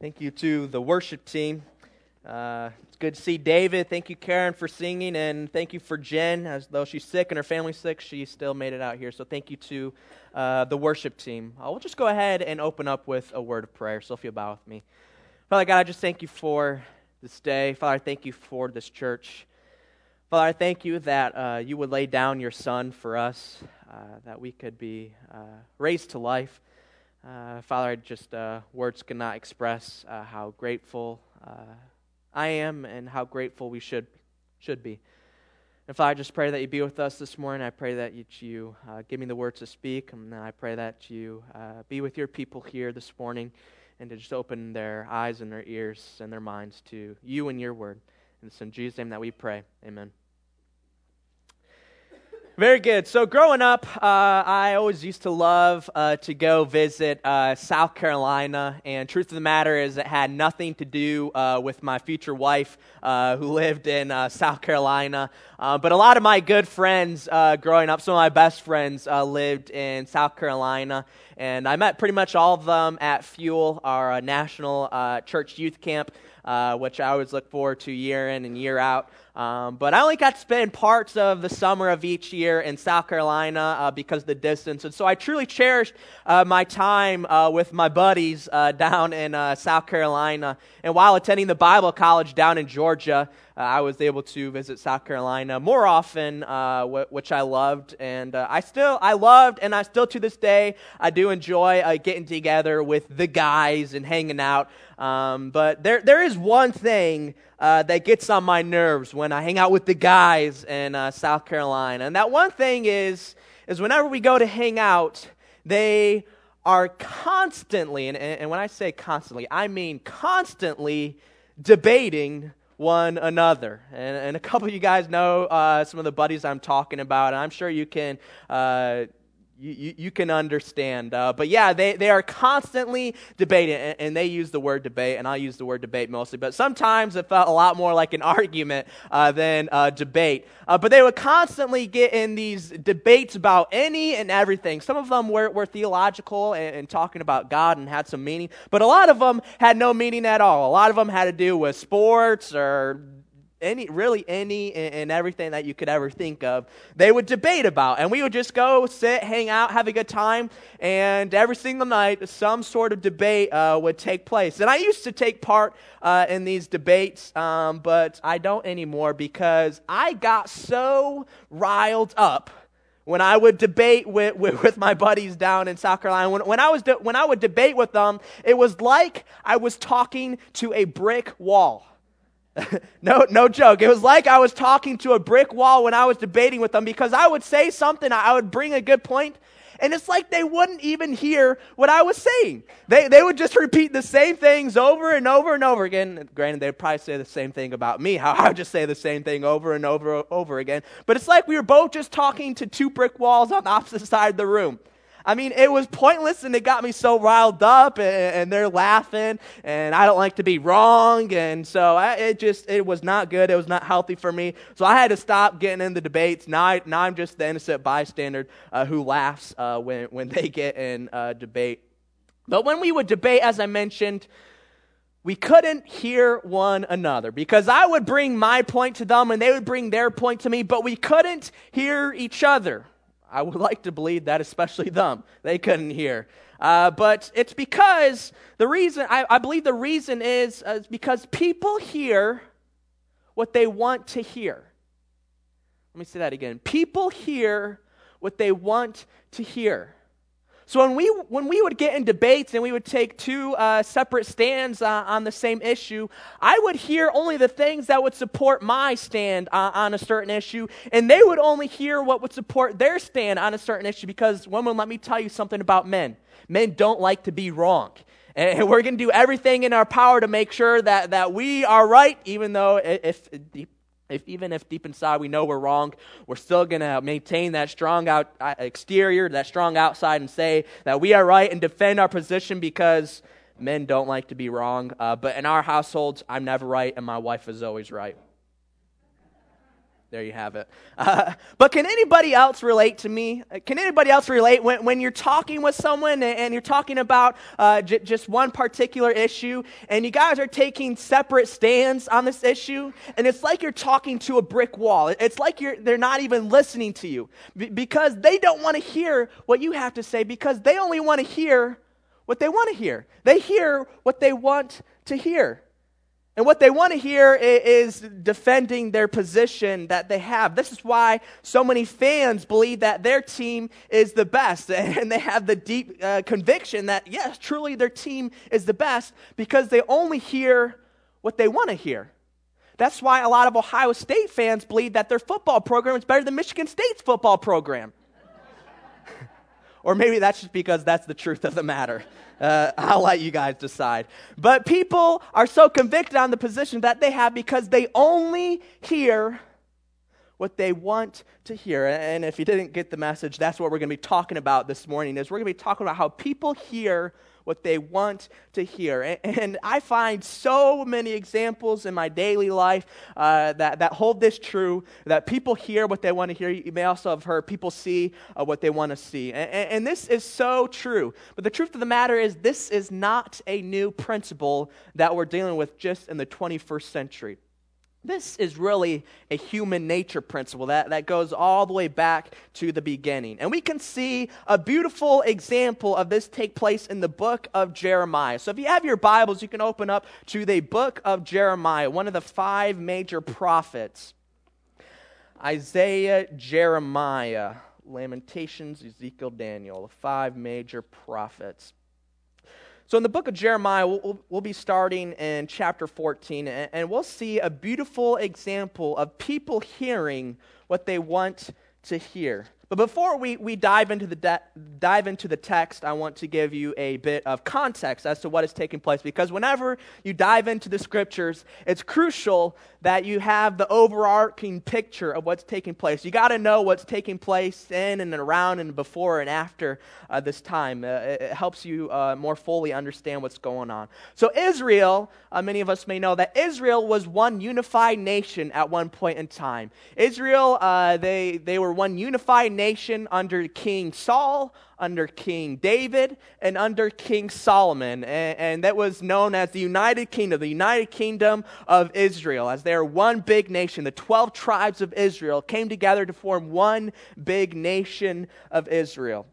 Thank you to the worship team. Uh, it's good to see David. Thank you, Karen, for singing. And thank you for Jen. As though she's sick and her family's sick, she still made it out here. So thank you to uh, the worship team. Uh, we'll just go ahead and open up with a word of prayer. Sophia, bow with me. Father God, I just thank you for this day. Father, I thank you for this church. Father, I thank you that uh, you would lay down your son for us, uh, that we could be uh, raised to life. Uh, Father, just uh, words cannot express uh, how grateful uh, I am and how grateful we should should be. And Father, I just pray that you be with us this morning. I pray that you, you uh, give me the words to speak, and I pray that you uh, be with your people here this morning, and to just open their eyes and their ears and their minds to you and your word. And it's in Jesus' name that we pray. Amen. Very good. So, growing up, uh, I always used to love uh, to go visit uh, South Carolina. And truth of the matter is, it had nothing to do uh, with my future wife uh, who lived in uh, South Carolina. but a lot of my good friends growing up, some of my best friends, lived in South Carolina. And I met pretty much all of them at Fuel, our national church youth camp, which I always look forward to year in and year out. Um, but I only got to spend parts of the summer of each year in South Carolina uh, because of the distance. And so I truly cherished uh, my time uh, with my buddies uh, down in uh, South Carolina. And while attending the Bible college down in Georgia, uh, I was able to visit South Carolina more often, uh, which I loved, and uh, I still I loved, and I still to this day I do enjoy uh, getting together with the guys and hanging out. Um, but there there is one thing uh, that gets on my nerves when I hang out with the guys in uh, South Carolina, and that one thing is is whenever we go to hang out, they are constantly, and, and when I say constantly, I mean constantly debating one another. And, and a couple of you guys know uh, some of the buddies I'm talking about, and I'm sure you can uh, you, you, you, can understand. Uh, but yeah, they, they are constantly debating, and, and, they use the word debate, and I use the word debate mostly, but sometimes it felt a lot more like an argument uh, than a debate. Uh, but they would constantly get in these debates about any and everything. Some of them were, were theological and, and talking about God and had some meaning, but a lot of them had no meaning at all. A lot of them had to do with sports or any really any and everything that you could ever think of they would debate about. And we would just go sit hang out have a good time. And every single night some sort of debate uh, would take place. And i used to take part uh, in these debates um, but i don't anymore because i got so riled up when I would debate with, with, with, my buddies down in South Carolina, when, when, I was de- when I would debate with them, it was like I was talking to a brick wall. no, no joke. It was like I was talking to a brick wall when I was debating with them because I would say something, I would bring a good point, and it's like they wouldn't even hear what I was saying. They, they would just repeat the same things over and over and over again. Granted, they'd probably say the same thing about me, how I would just say the same thing over and over and over again. But it's like we were both just talking to two brick walls on the opposite side of the room. I mean, it was pointless and it got me so riled up and, and they're laughing and I don't like to be wrong. And so I, it just, it was not good. It was not healthy for me. So I had to stop getting in the debates. Now, I, now I'm just the innocent bystander uh, who laughs uh, when, when they get in uh, debate. But when we would debate, as I mentioned, we couldn't hear one another because I would bring my point to them and they would bring their point to me, but we couldn't hear each other. I would like to believe that, especially them. They couldn't hear. Uh, but it's because the reason, I, I believe the reason is, uh, is because people hear what they want to hear. Let me say that again. People hear what they want to hear. So when we, when we would get in debates and we would take two uh, separate stands uh, on the same issue, I would hear only the things that would support my stand uh, on a certain issue, and they would only hear what would support their stand on a certain issue because, women, let me tell you something about men. Men don't like to be wrong. And we're going to do everything in our power to make sure that, that we are right, even though if, if if even if deep inside we know we're wrong, we're still going to maintain that strong out, uh, exterior, that strong outside, and say that we are right and defend our position because men don't like to be wrong. Uh, but in our households, I'm never right, and my wife is always right. There you have it. Uh, but can anybody else relate to me? Can anybody else relate when, when you're talking with someone and, you're talking about uh, j- just one particular issue and you guys are taking separate stands on this issue and it's like you're talking to a brick wall. It's like you're, they're not even listening to you because they don't want to hear what you have to say because they only want to hear what they want to hear. They hear what they want to hear. And what they want to hear is defending their position that they have. This is why so many fans believe that their team is the best. And they have the deep uh, conviction that, yes, truly their team is the best because they only hear what they want to hear. That's why a lot of Ohio State fans believe that their football program is better than Michigan State's football program. Or maybe that's just because that's the truth of the matter. Uh, I'll let you guys decide. But people are so convicted on the position that they have because they only hear what they want to hear. And if you didn't get the message, that's what we're going to be talking about this morning is we're going to be talking about how people hear what they want to hear. And, I find so many examples in my daily life uh, that, that hold this true that people hear what they want to hear. You may also have heard people see uh, what they want to see. And, and this is so true. But the truth of the matter is, this is not a new principle that we're dealing with just in the 21st century. This is really a human nature principle that, that goes all the way back to the beginning. And we can see a beautiful example of this take place in the book of Jeremiah. So if you have your Bibles, you can open up to the book of Jeremiah, one of the five major prophets Isaiah, Jeremiah, Lamentations, Ezekiel, Daniel, the five major prophets. So, in the book of Jeremiah, we'll, we'll be starting in chapter 14, and, and we'll see a beautiful example of people hearing what they want to hear. But before we, we dive, into the de- dive into the text, I want to give you a bit of context as to what is taking place. Because whenever you dive into the scriptures, it's crucial that you have the overarching picture of what's taking place. You got to know what's taking place in and around and before and after uh, this time. Uh, it, it, helps you uh, more fully understand what's going on. So, Israel, uh, many of us may know that Israel was one unified nation at one point in time. Israel, uh, they, they were one unified nation under King Saul, under King David, and under King Solomon. And, and, that was known as the United Kingdom, the United Kingdom of Israel. As they are one big nation, the 12 tribes of Israel came together to form one big nation of Israel.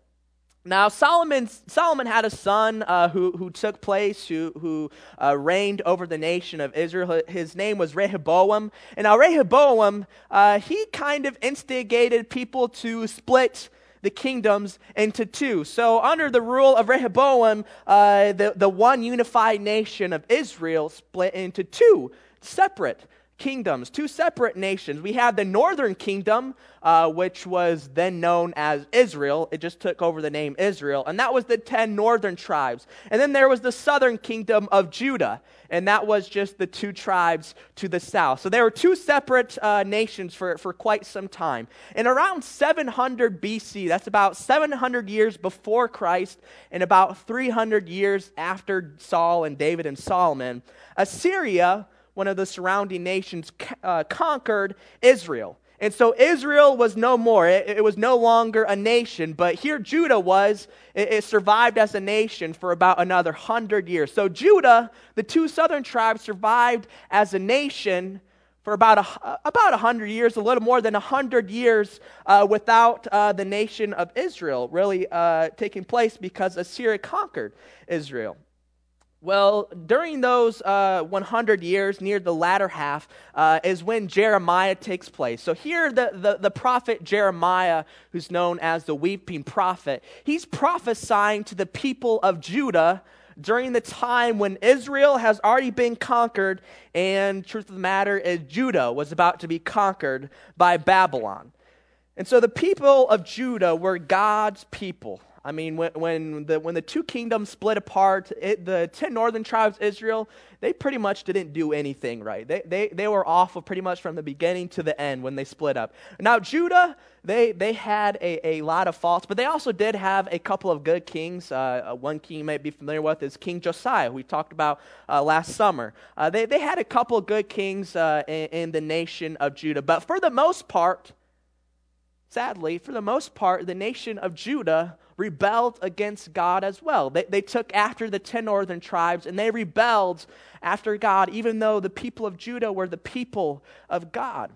Now, Solomon, Solomon had a son uh, who, who took place, who, who uh, reigned over the nation of Israel. His name was Rehoboam. And now, Rehoboam, uh, he kind of instigated people to split the kingdoms into two. So, under the rule of Rehoboam, uh, the, the one unified nation of Israel split into two separate kingdoms, two separate nations. We had the northern kingdom, uh, which was then known as Israel. It just took over the name Israel, and that was the ten northern tribes. And then there was the southern kingdom of Judah, and that was just the two tribes to the south. So there were two separate uh, nations for, for quite some time. And around 700 BC, that's about 700 years before Christ, and about 300 years after Saul and David and Solomon, Assyria one of the surrounding nations, uh, conquered Israel. And so Israel was no more. It, it, was no longer a nation, but here Judah was. It, it survived as a nation for about another hundred years. So Judah, the two southern tribes, survived as a nation for about a, about a hundred years, a little more than a hundred years uh, without uh, the nation of Israel really uh, taking place because Assyria conquered Israel. Well, during those uh, 100 years, near the latter half, uh, is when Jeremiah takes place. So here, the, the, the, prophet Jeremiah, who's known as the weeping prophet, he's prophesying to the people of Judah during the time when Israel has already been conquered, and truth of the matter is, Judah was about to be conquered by Babylon. And so the people of Judah were God's people. I mean, when, when, the, when the two kingdoms split apart, it, the 10 northern tribes, Israel, they pretty much didn't do anything right. They, they, they were awful pretty much from the beginning to the end when they split up. Now, Judah, they, they had a, a lot of faults, but they also did have a couple of good kings. Uh, uh one king you might be familiar with is King Josiah, we talked about uh, last summer. Uh, they, they had a couple of good kings uh, in, in the nation of Judah, but for the most part, sadly, for the most part, the nation of Judah rebelled against God as well. They, they took after the 10 northern tribes and they rebelled after God, even though the people of Judah were the people of God.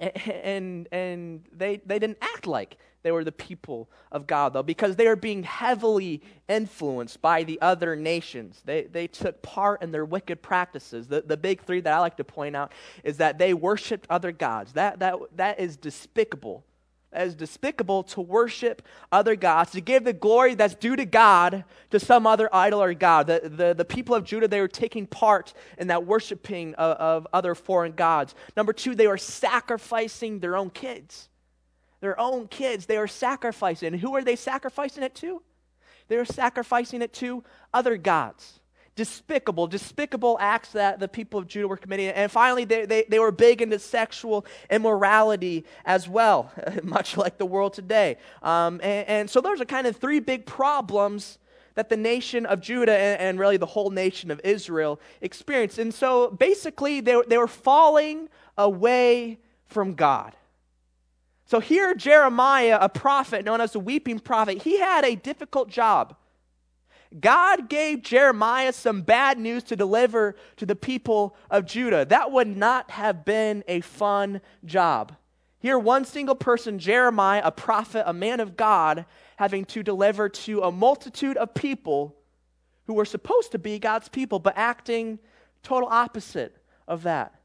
And, and they, they didn't act like they were the people of God, though, because they were being heavily influenced by the other nations. They, they took part in their wicked practices. The, the big three that I like to point out is that they worshiped other gods. That, that, that is despicable as despicable to worship other gods, to give the glory that's due to God to some other idol or God. The, the, the people of Judah, they were taking part in that worshiping of, of other foreign gods. Number two, they were sacrificing their own kids. Their own kids, they were sacrificing. And who are they sacrificing it to? They were sacrificing it to other gods despicable, despicable acts that the people of Judah were committing. And finally, they, they, they were big into sexual immorality as well, much like the world today. Um, and, and, so those are kind of three big problems that the nation of Judah and, and really the whole nation of Israel experienced. And so basically, they, they were falling away from God. So here, Jeremiah, a prophet known as the weeping prophet, he had a difficult job. God gave Jeremiah some bad news to deliver to the people of Judah. That would not have been a fun job. Here, one single person, Jeremiah, a prophet, a man of God, having to deliver to a multitude of people who were supposed to be God's people, but acting total opposite of that.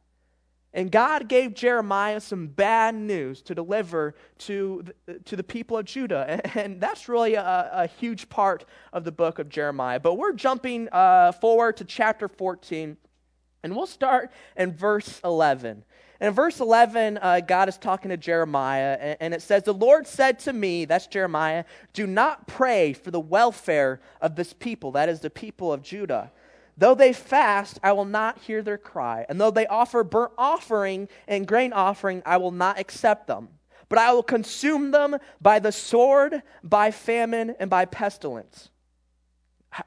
And God gave Jeremiah some bad news to deliver to the, to the people of Judah. And that's really a, a huge part of the book of Jeremiah. But we're jumping uh, forward to chapter 14, and we'll start in verse 11. And in verse 11, uh, God is talking to Jeremiah, and, and it says, The Lord said to me, that's Jeremiah, do not pray for the welfare of this people, that is the people of Judah Though they fast, I will not hear their cry. And though they offer burnt offering and grain offering, I will not accept them. But I will consume them by the sword, by famine, and by pestilence.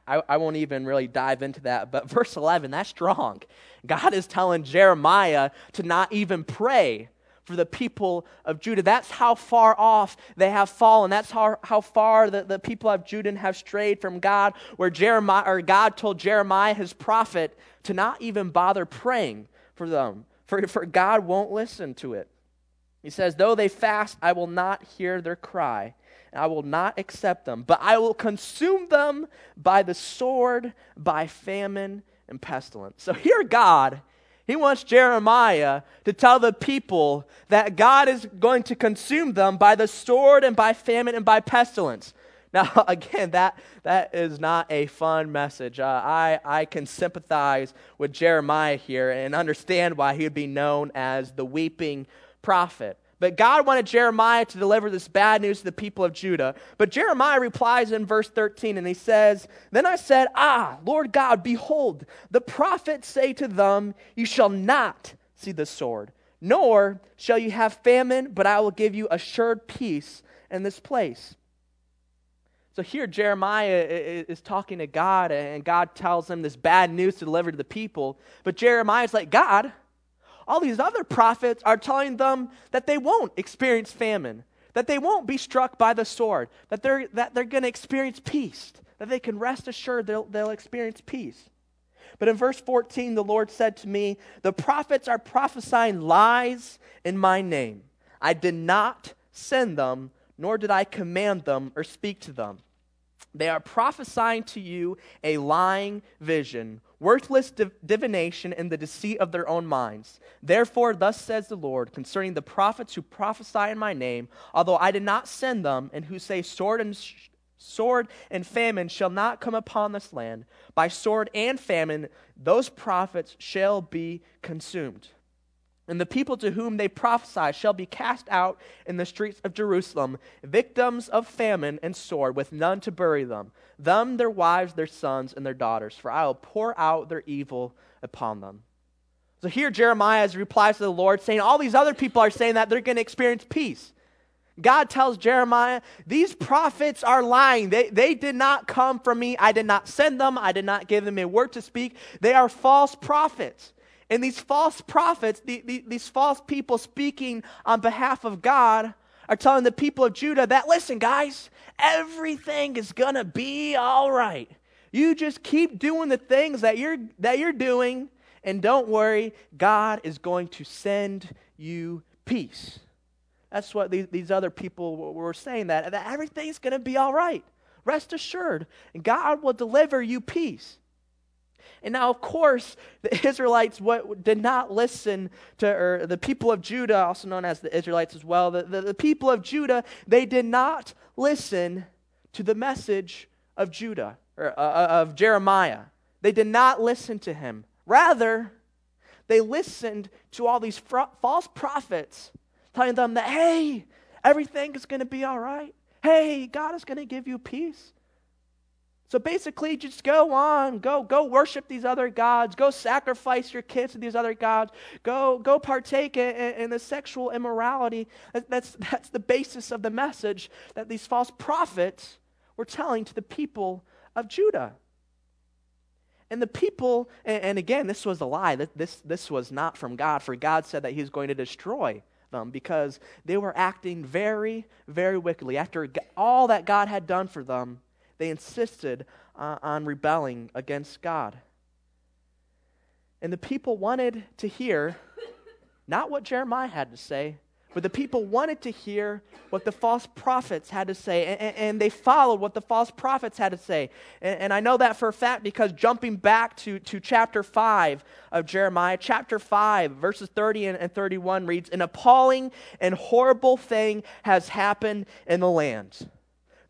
I, I, won't even really dive into that, but verse 11, that's strong. God is telling Jeremiah to not even pray for the people of Judah. That's how far off they have fallen. That's how, how far the, the people of Judah have strayed from God, where Jeremiah or God told Jeremiah, his prophet, to not even bother praying for them. For, for God won't listen to it. He says, Though they fast, I will not hear their cry. And I will not accept them, but I will consume them by the sword, by famine, and pestilence. So here, God he wants Jeremiah to tell the people that God is going to consume them by the sword and by famine and by pestilence. Now, again, that, that is not a fun message. Uh, I, I can sympathize with Jeremiah here and understand why he would be known as the weeping prophet. But God wanted Jeremiah to deliver this bad news to the people of Judah. But Jeremiah replies in verse 13, and he says, Then I said, Ah, Lord God, behold, the prophets say to them, You shall not see the sword, nor shall you have famine, but I will give you assured peace in this place. So here, Jeremiah is talking to God, and God tells him this bad news to deliver to the people. But Jeremiah's like, God, all these other prophets are telling them that they won't experience famine, that they won't be struck by the sword, that they're, that they're going to experience peace, that they can rest assured they'll, they'll experience peace. But in verse 14, the Lord said to me, The prophets are prophesying lies in my name. I did not send them, nor did I command them or speak to them. They are prophesying to you a lying vision worthless div- divination and the deceit of their own minds. Therefore, thus says the Lord concerning the prophets who prophesy in my name, although I did not send them, and who say, Sword and sh- sword and famine shall not come upon this land. By sword and famine, those prophets shall be consumed. And the people to whom they prophesy shall be cast out in the streets of Jerusalem, victims of famine and sword, with none to bury them, them, their wives, their sons, and their daughters, for I will pour out their evil upon them. So here Jeremiah replies to the Lord, saying, All these other people are saying that they're going to experience peace. God tells Jeremiah, These prophets are lying. They, they did not come from me. I did not send them. I did not give them a word to speak. They are false prophets. And these false prophets, the, the, these false people speaking on behalf of God, are telling the people of Judah that, listen, guys, everything is going to be all right. You just keep doing the things that you're, that you're doing, and don't worry, God is going to send you peace. That's what these, these other people were saying, that, that everything's going to be all right. Rest assured, and God will deliver you peace. And now, of course, the Israelites what, did not listen to, or the people of Judah, also known as the Israelites as well, the, the, the people of Judah, they did not listen to the message of Judah, or uh, uh of Jeremiah. They did not listen to him. Rather, they listened to all these fr- false prophets telling them that, hey, everything is going to be all right. Hey, God is going to give you peace. So basically, just go on, go, go worship these other gods, go sacrifice your kids to these other gods, go, go partake in, in the sexual immorality. That's, that's the basis of the message that these false prophets were telling to the people of Judah. And the people, and, again, this was a lie. This, this was not from God, for God said that He was going to destroy them because they were acting very, very wickedly. After all that God had done for them, they insisted uh, on rebelling against God. And the people wanted to hear not what Jeremiah had to say, but the people wanted to hear what the false prophets had to say, and, and they followed what the false prophets had to say. And, and, I know that for a fact because jumping back to, to chapter 5 of Jeremiah, chapter 5, verses 30 and, and 31 reads An appalling and horrible thing has happened in the land.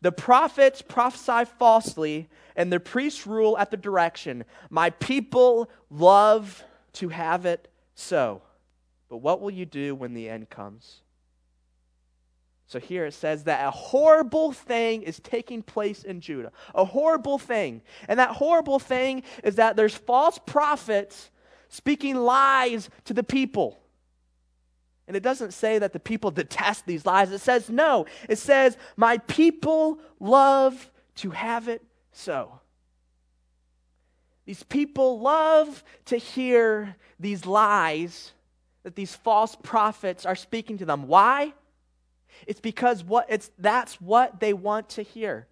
The prophets prophesy falsely, and the priests rule at the direction. My people love to have it so. But what will you do when the end comes? So here it says that a horrible thing is taking place in Judah. A horrible thing. And that horrible thing is that there's false prophets speaking lies to the people. And it doesn't say that the people detest these lies. It says, no. It says, my people love to have it so. These people love to hear these lies that these false prophets are speaking to them. Why? It's because what it's that's what they want to hear.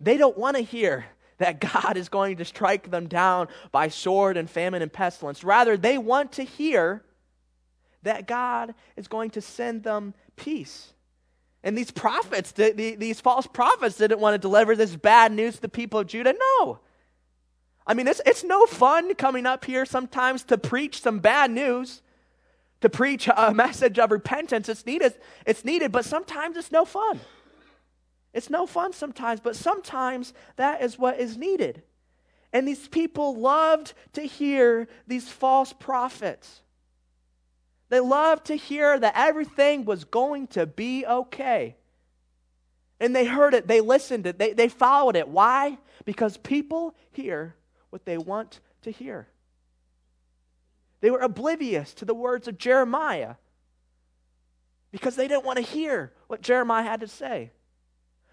They don't want to hear that God is going to strike them down by sword and famine and pestilence. Rather, they want to hear that God is going to send them peace. And these prophets, the, the, these false prophets, didn't want to deliver this bad news to the people of Judah. No. I mean, it's, it's no fun coming up here sometimes to preach some bad news, to preach a message of repentance. It's needed, it's needed, but sometimes it's no fun. It's no fun sometimes, but sometimes that is what is needed. And these people loved to hear these false prophets. They loved to hear that everything was going to be okay. And they heard it, they listened to it, they, they followed it. Why? Because people hear what they want to hear. They were oblivious to the words of Jeremiah because they didn't want to hear what Jeremiah had to say.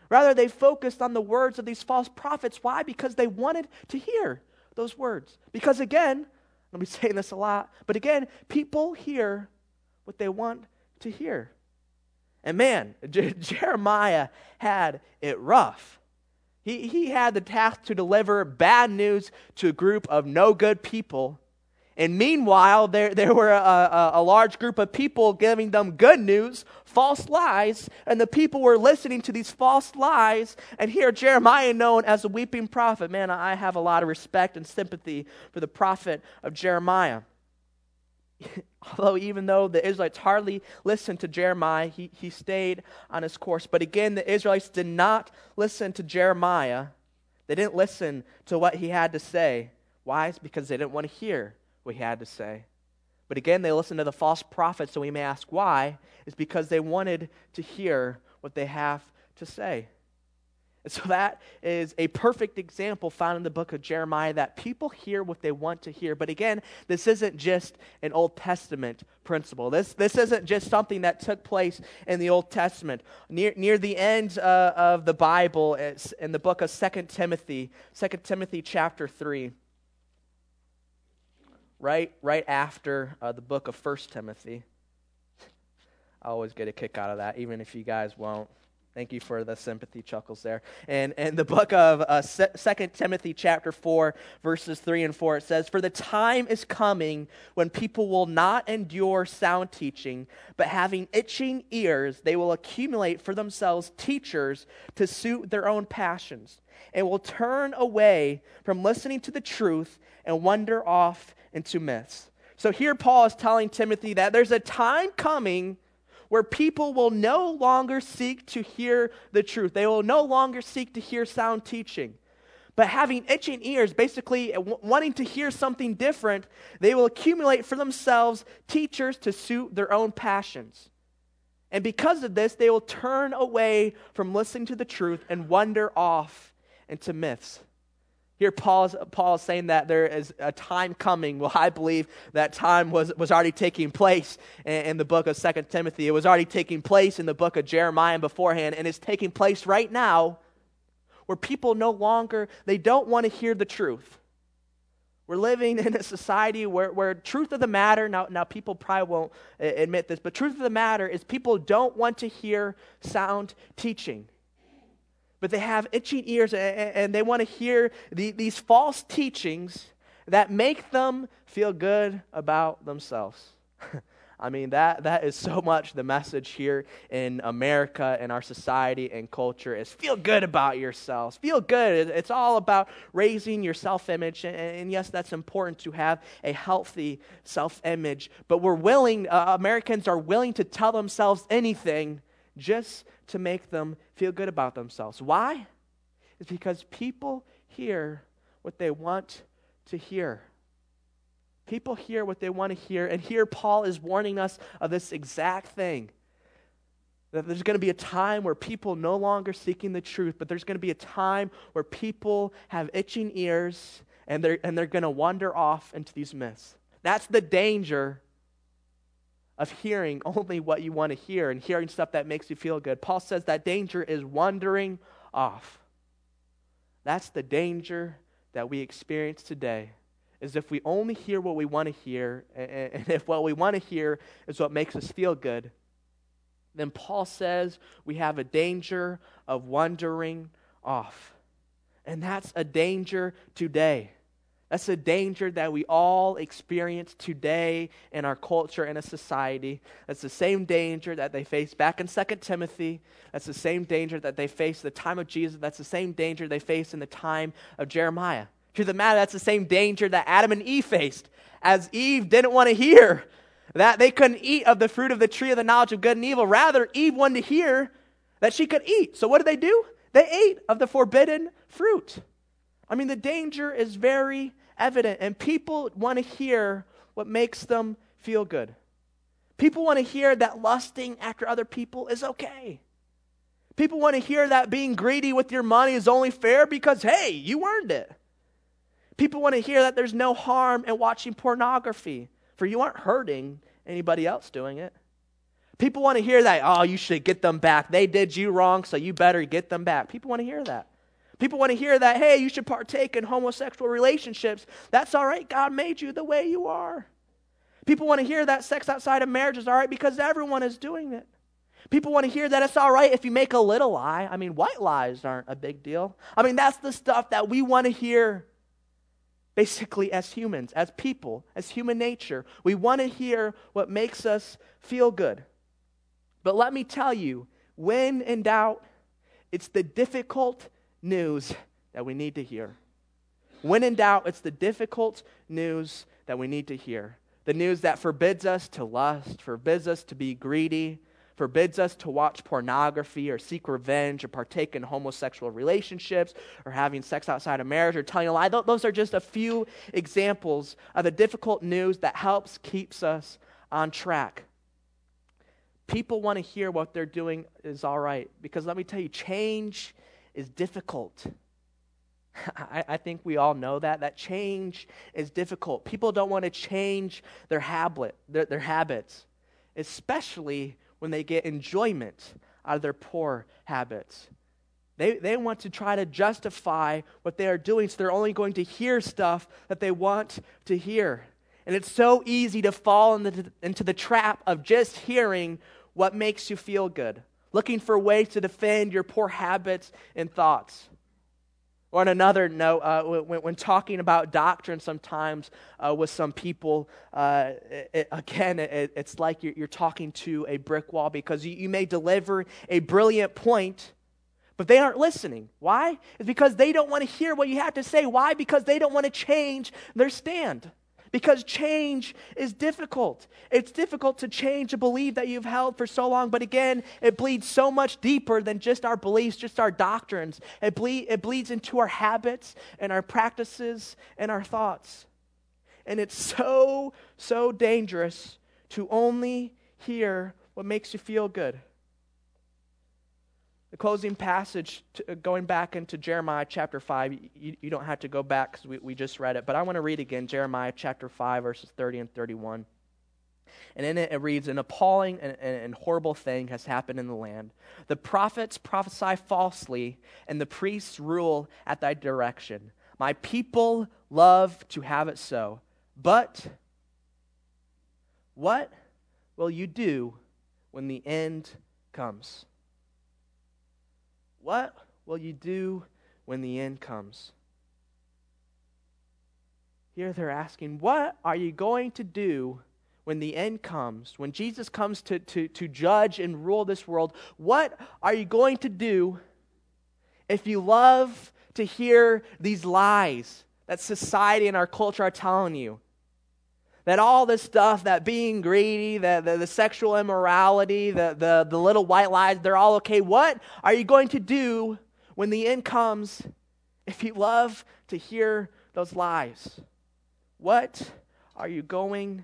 Rather, they focused on the words of these false prophets. Why? Because they wanted to hear those words. Because again, I'll be saying this a lot, but again, people hear what they want to hear. And man, J- Jeremiah had it rough. He, he had the task to deliver bad news to a group of no good people. And meanwhile, there, there were a, a, a, large group of people giving them good news, false lies, and the people were listening to these false lies. And here, Jeremiah, known as a weeping prophet. Man, I have a lot of respect and sympathy for the prophet of Jeremiah. Although, even though the Israelites hardly listened to Jeremiah, he, he stayed on his course. But again, the Israelites did not listen to Jeremiah. They didn't listen to what he had to say. Why? It's because they didn't want to hear what he had to say. But again, they listened to the false prophets, so we may ask why. It's because they wanted to hear what they have to say. And so that is a perfect example found in the book of Jeremiah that people hear what they want to hear. But again, this isn't just an Old Testament principle. This, this isn't just something that took place in the Old Testament. Near, near the end uh, of the Bible, in the book of 2 Timothy, 2 Timothy chapter 3, right, right after uh, the book of 1 Timothy. I always get a kick out of that, even if you guys won't. Thank you for the sympathy chuckles there. And in the book of uh, 2 Timothy chapter 4, verses 3 and 4, it says, For the time is coming when people will not endure sound teaching, but having itching ears, they will accumulate for themselves teachers to suit their own passions, and will turn away from listening to the truth and wander off into myths. So here Paul is telling Timothy that there's a time coming where people will no longer seek to hear the truth. They will no longer seek to hear sound teaching. But having itching ears, basically wanting to hear something different, they will accumulate for themselves teachers to suit their own passions. And because of this, they will turn away from listening to the truth and wander off into myths. Here, Paul is, saying that there is a time coming. Well, I believe that time was, was already taking place in, in the book of Second Timothy. It was already taking place in the book of Jeremiah beforehand, and it's taking place right now where people no longer, they don't want to hear the truth. We're living in a society where, where truth of the matter, now, now people probably won't uh, admit this, but truth of the matter is people don't want to hear sound teaching but they have itching ears and they want to hear the, these false teachings that make them feel good about themselves. I mean, that, that is so much the message here in America and our society and culture is feel good about yourselves. Feel good. It's all about raising your self image. And, and, yes, that's important to have a healthy self image. But we're willing, uh, Americans are willing to tell themselves anything just to make them feel good about themselves. Why? It's because people hear what they want to hear. People hear what they want to hear, and here Paul is warning us of this exact thing. That there's going to be a time where people no longer seeking the truth, but there's going to be a time where people have itching ears and they're, and they're going to wander off into these myths. That's the danger of hearing only what you want to hear and hearing stuff that makes you feel good. Paul says that danger is wandering off. That's the danger that we experience today. Is if we only hear what we want to hear, and if what we want to hear is what makes us feel good, then Paul says we have a danger of wandering off. And that's a danger today. That's a danger that we all experience today in our culture and a society. That's the same danger that they faced back in 2 Timothy. That's the same danger that they faced the time of Jesus. That's the same danger they faced in the time of Jeremiah. To the matter, that's the same danger that Adam and Eve faced, as Eve didn't want to hear that they couldn't eat of the fruit of the tree of the knowledge of good and evil. Rather, Eve wanted to hear that she could eat. So what did they do? They ate of the forbidden fruit. I mean, the danger is very evident, and people want to hear what makes them feel good. People want to hear that lusting after other people is okay. People want to hear that being greedy with your money is only fair because, hey, you earned it. People want to hear that there's no harm in watching pornography, for you aren't hurting anybody else doing it. People want to hear that, oh, you should get them back. They did you wrong, so you better get them back. People want to hear that. People want to hear that, hey, you should partake in homosexual relationships. That's all right. God made you the way you are. People want to hear that sex outside of marriage is all right because everyone is doing it. People want to hear that it's all right if you make a little lie. I mean, white lies aren't a big deal. I mean, that's the stuff that we want to hear basically as humans, as people, as human nature. We want to hear what makes us feel good. But let me tell you, when in doubt, it's the difficult news that we need to hear. When in doubt, it's the difficult news that we need to hear. The news that forbids us to lust, forbids us to be greedy, forbids us to watch pornography or seek revenge or partake in homosexual relationships or having sex outside of marriage or telling a lie. Those are just a few examples of the difficult news that helps keeps us on track. People want to hear what they're doing is all right because let me tell you, change is difficult. I, I, think we all know that. That change is difficult. People don't want to change their habit, their, their habits, especially when they get enjoyment out of their poor habits. They, they want to try to justify what they are doing, so they're only going to hear stuff that they want to hear. And it's so easy to fall into, into the trap of just hearing what makes you feel good, looking for ways to defend your poor habits and thoughts. Or on another note, uh, when, when, talking about doctrine sometimes uh, with some people, uh, it, again, it, it's like you're, you're, talking to a brick wall because you, you may deliver a brilliant point, but they aren't listening. Why? It's because they don't want to hear what you have to say. Why? Because they don't want to change their stand because change is difficult. It's difficult to change a belief that you've held for so long, but again, it bleeds so much deeper than just our beliefs, just our doctrines. It, ble- it bleeds into our habits and our practices and our thoughts. And it's so, so dangerous to only hear what makes you feel good. The closing passage, to, uh, going back into Jeremiah chapter 5, you, you don't have to go back because we, we just read it, but I want to read again Jeremiah chapter 5, verses 30 and 31. And in it, it reads An appalling and, and, and, horrible thing has happened in the land. The prophets prophesy falsely, and the priests rule at thy direction. My people love to have it so. But what will you do when the end comes? What will you do when the end comes? Here they're asking, What are you going to do when the end comes? When Jesus comes to, to, to judge and rule this world, what are you going to do if you love to hear these lies that society and our culture are telling you? That all this stuff, that being greedy, the, the, the, sexual immorality, the, the, the little white lies, they're all okay. What are you going to do when the end comes if you love to hear those lies? What are you going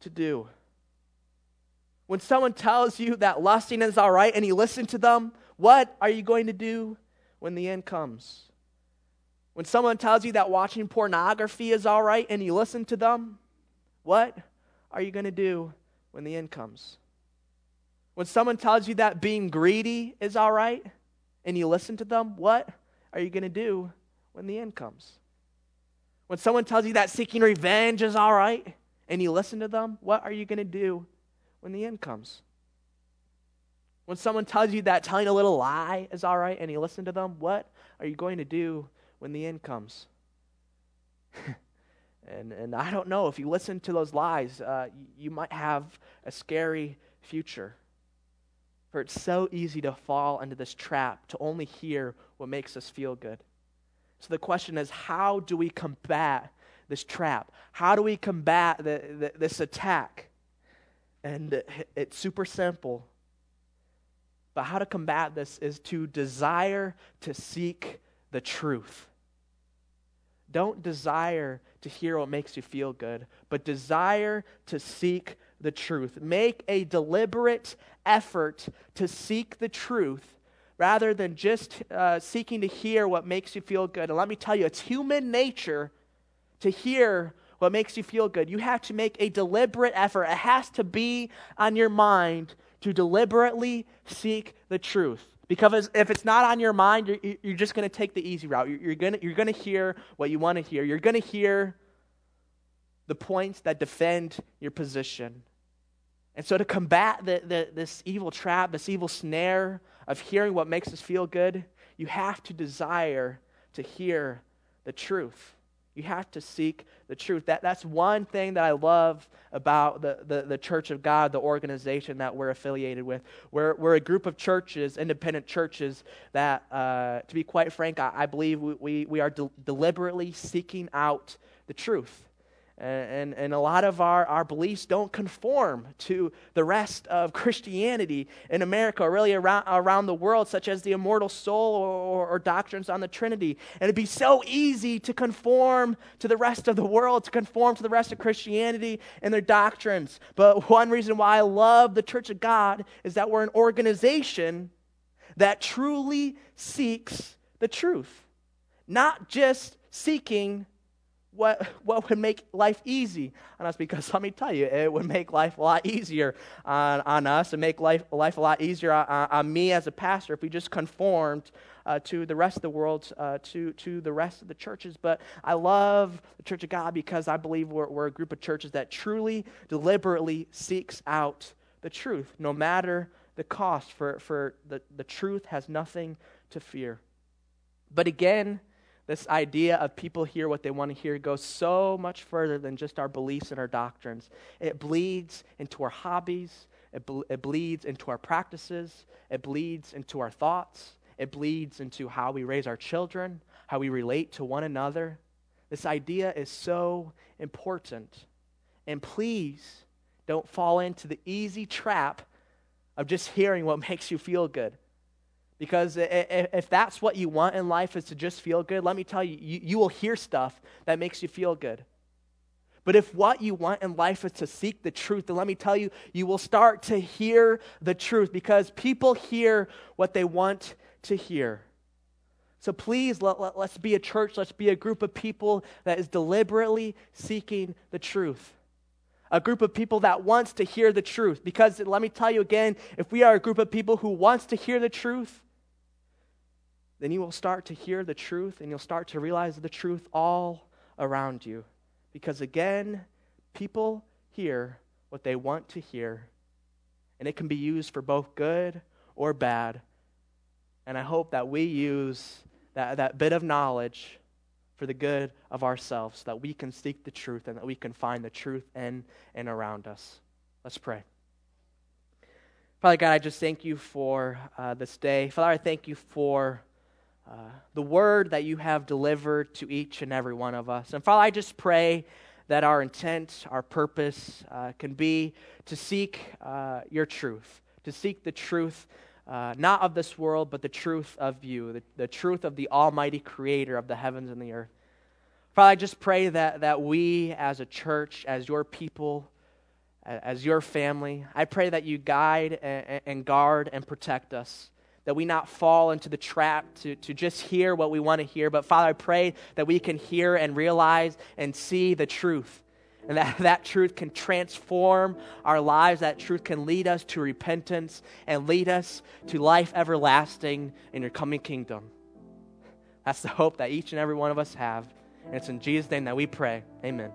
to do? When someone tells you that lusting is all right and you listen to them, what are you going to do when the end comes? When someone tells you that watching pornography is all right and you listen to them, what are you going to do when the end comes? When someone tells you that being greedy is all right and you listen to them, what are you going to do when the end comes? When someone tells you that seeking revenge is all right and you listen to them, what are you going to do when the end comes? When someone tells you that telling a little lie is all right and you listen to them, what are you going to do when the end comes? And, and I don't know, if you listen to those lies, uh, you, might have a scary future. For it's so easy to fall into this trap to only hear what makes us feel good. So the question is how do we combat this trap? How do we combat the, the, this attack? And it's super simple. But how to combat this is to desire to seek the truth. Don't desire to hear what makes you feel good, but desire to seek the truth. Make a deliberate effort to seek the truth rather than just uh, seeking to hear what makes you feel good. And let me tell you, it's human nature to hear what makes you feel good. You have to make a deliberate effort, it has to be on your mind to deliberately seek the truth. Because if it's not on your mind, you're, you're just going to take the easy route. You're, you're going you're to hear what you want to hear. You're going to hear the points that defend your position. And so, to combat the, the, this evil trap, this evil snare of hearing what makes us feel good, you have to desire to hear the truth. You have to seek the truth. That, that's one thing that I love about the, the, the, Church of God, the organization that we're affiliated with. We're, we're a group of churches, independent churches, that, uh, to be quite frank, I, I believe we, we, we are de- deliberately seeking out the truth. And, and a lot of our, our beliefs don't conform to the rest of Christianity in America or really around, around the world, such as the immortal soul or, or, doctrines on the Trinity. And it'd be so easy to conform to the rest of the world, to conform to the rest of Christianity and their doctrines. But one reason why I love the Church of God is that we're an organization that truly seeks the truth, not just seeking what, what would make life easy? On us because let me tell you it would make life a lot easier on, on us. And make life, life a lot easier on, on me as a pastor if we just conformed uh, to the rest of the world uh, to, to the rest of the churches. But i love the church of god because i believe we're, we're a group of churches that truly deliberately seeks out the truth. No matter the cost for, for the, the truth has nothing to fear. But again this idea of people hear what they want to hear goes so much further than just our beliefs and our doctrines. It bleeds into our hobbies, it, ble- it bleeds into our practices, it bleeds into our thoughts, it bleeds into how we raise our children, how we relate to one another. This idea is so important. And please don't fall into the easy trap of just hearing what makes you feel good. Because if that's what you want in life is to just feel good, let me tell you, you, will hear stuff that makes you feel good. But if what you want in life is to seek the truth, then let me tell you, you will start to hear the truth because people hear what they want to hear. So please, let, let, let's be a church, let's be a group of people that is deliberately seeking the truth. A group of people that wants to hear the truth. Because let me tell you again, if we are a group of people who wants to hear the truth, then you will start to hear the truth and you'll start to realize the truth all around you. Because again, people hear what they want to hear, and it can be used for both good or bad. And I hope that we use that, that bit of knowledge for the good of ourselves, so that we can seek the truth and that we can find the truth in and around us. Let's pray. Father God, I just thank you for uh, this day. Father, I thank you for uh, the word that you have delivered to each and every one of us. And Father, I just pray that our intent, our purpose uh, can be to seek uh, your truth, to seek the truth. Uh, not of this world, but the truth of you, the, the truth of the Almighty Creator of the heavens and the earth. Father, I just pray that, that we as a church, as your people, as your family, I pray that you guide and, and guard and protect us that we not fall into the trap to, to just hear what we want to hear. But Father, I pray that we can hear and realize and see the truth. And that that truth can transform our lives. That truth can lead us to repentance and lead us to life everlasting in your coming kingdom. That's the hope that each and every one of us have. And it's in Jesus' name that we pray. Amen.